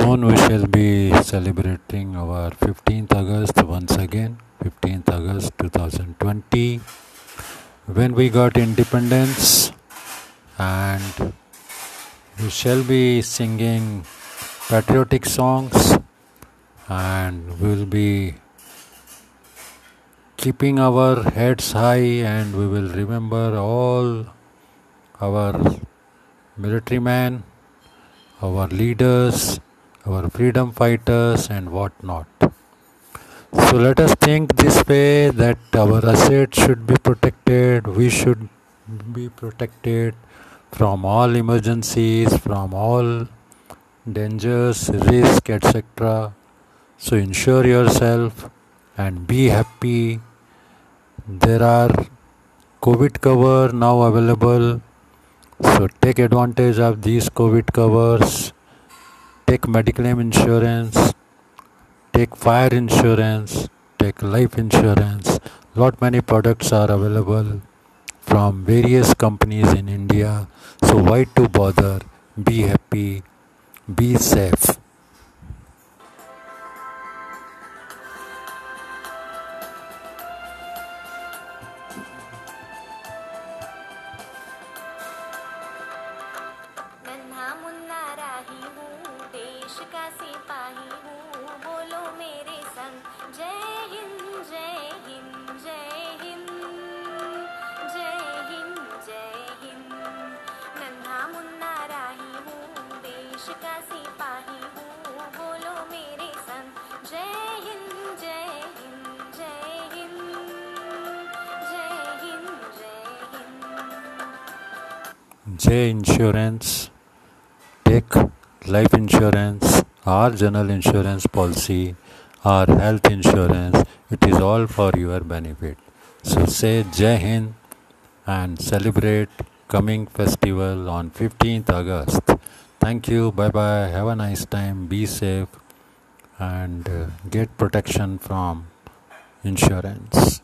soon we shall be celebrating our 15th August once again, 15th August 2020, when we got independence, and we shall be singing patriotic songs and we'll be keeping our heads high and we will remember all our military men our leaders, our freedom fighters, and whatnot. So let us think this way that our assets should be protected, we should be protected from all emergencies, from all dangers, risk, etc. So insure yourself and be happy. There are COVID cover now available so take advantage of these COVID covers. Take medical insurance. Take fire insurance. Take life insurance. Lot many products are available from various companies in India. So why to bother? Be happy. Be safe. सिपाही हूँ, बोलो मेरे संग। जय हिंद जय हिंद जय हिंद जय हिंद जय हिंद। नन्हा मुन्ना राही हूँ देश का सिपाही हूँ, बोलो मेरे संग। जय हिंद जय हिंद जय हिंद जय हिंद जय Hind. J Insurance take life insurance or general insurance policy or health insurance it is all for your benefit. So say jai hind and celebrate coming festival on 15th august. Thank you bye bye have a nice time be safe and uh, get protection from insurance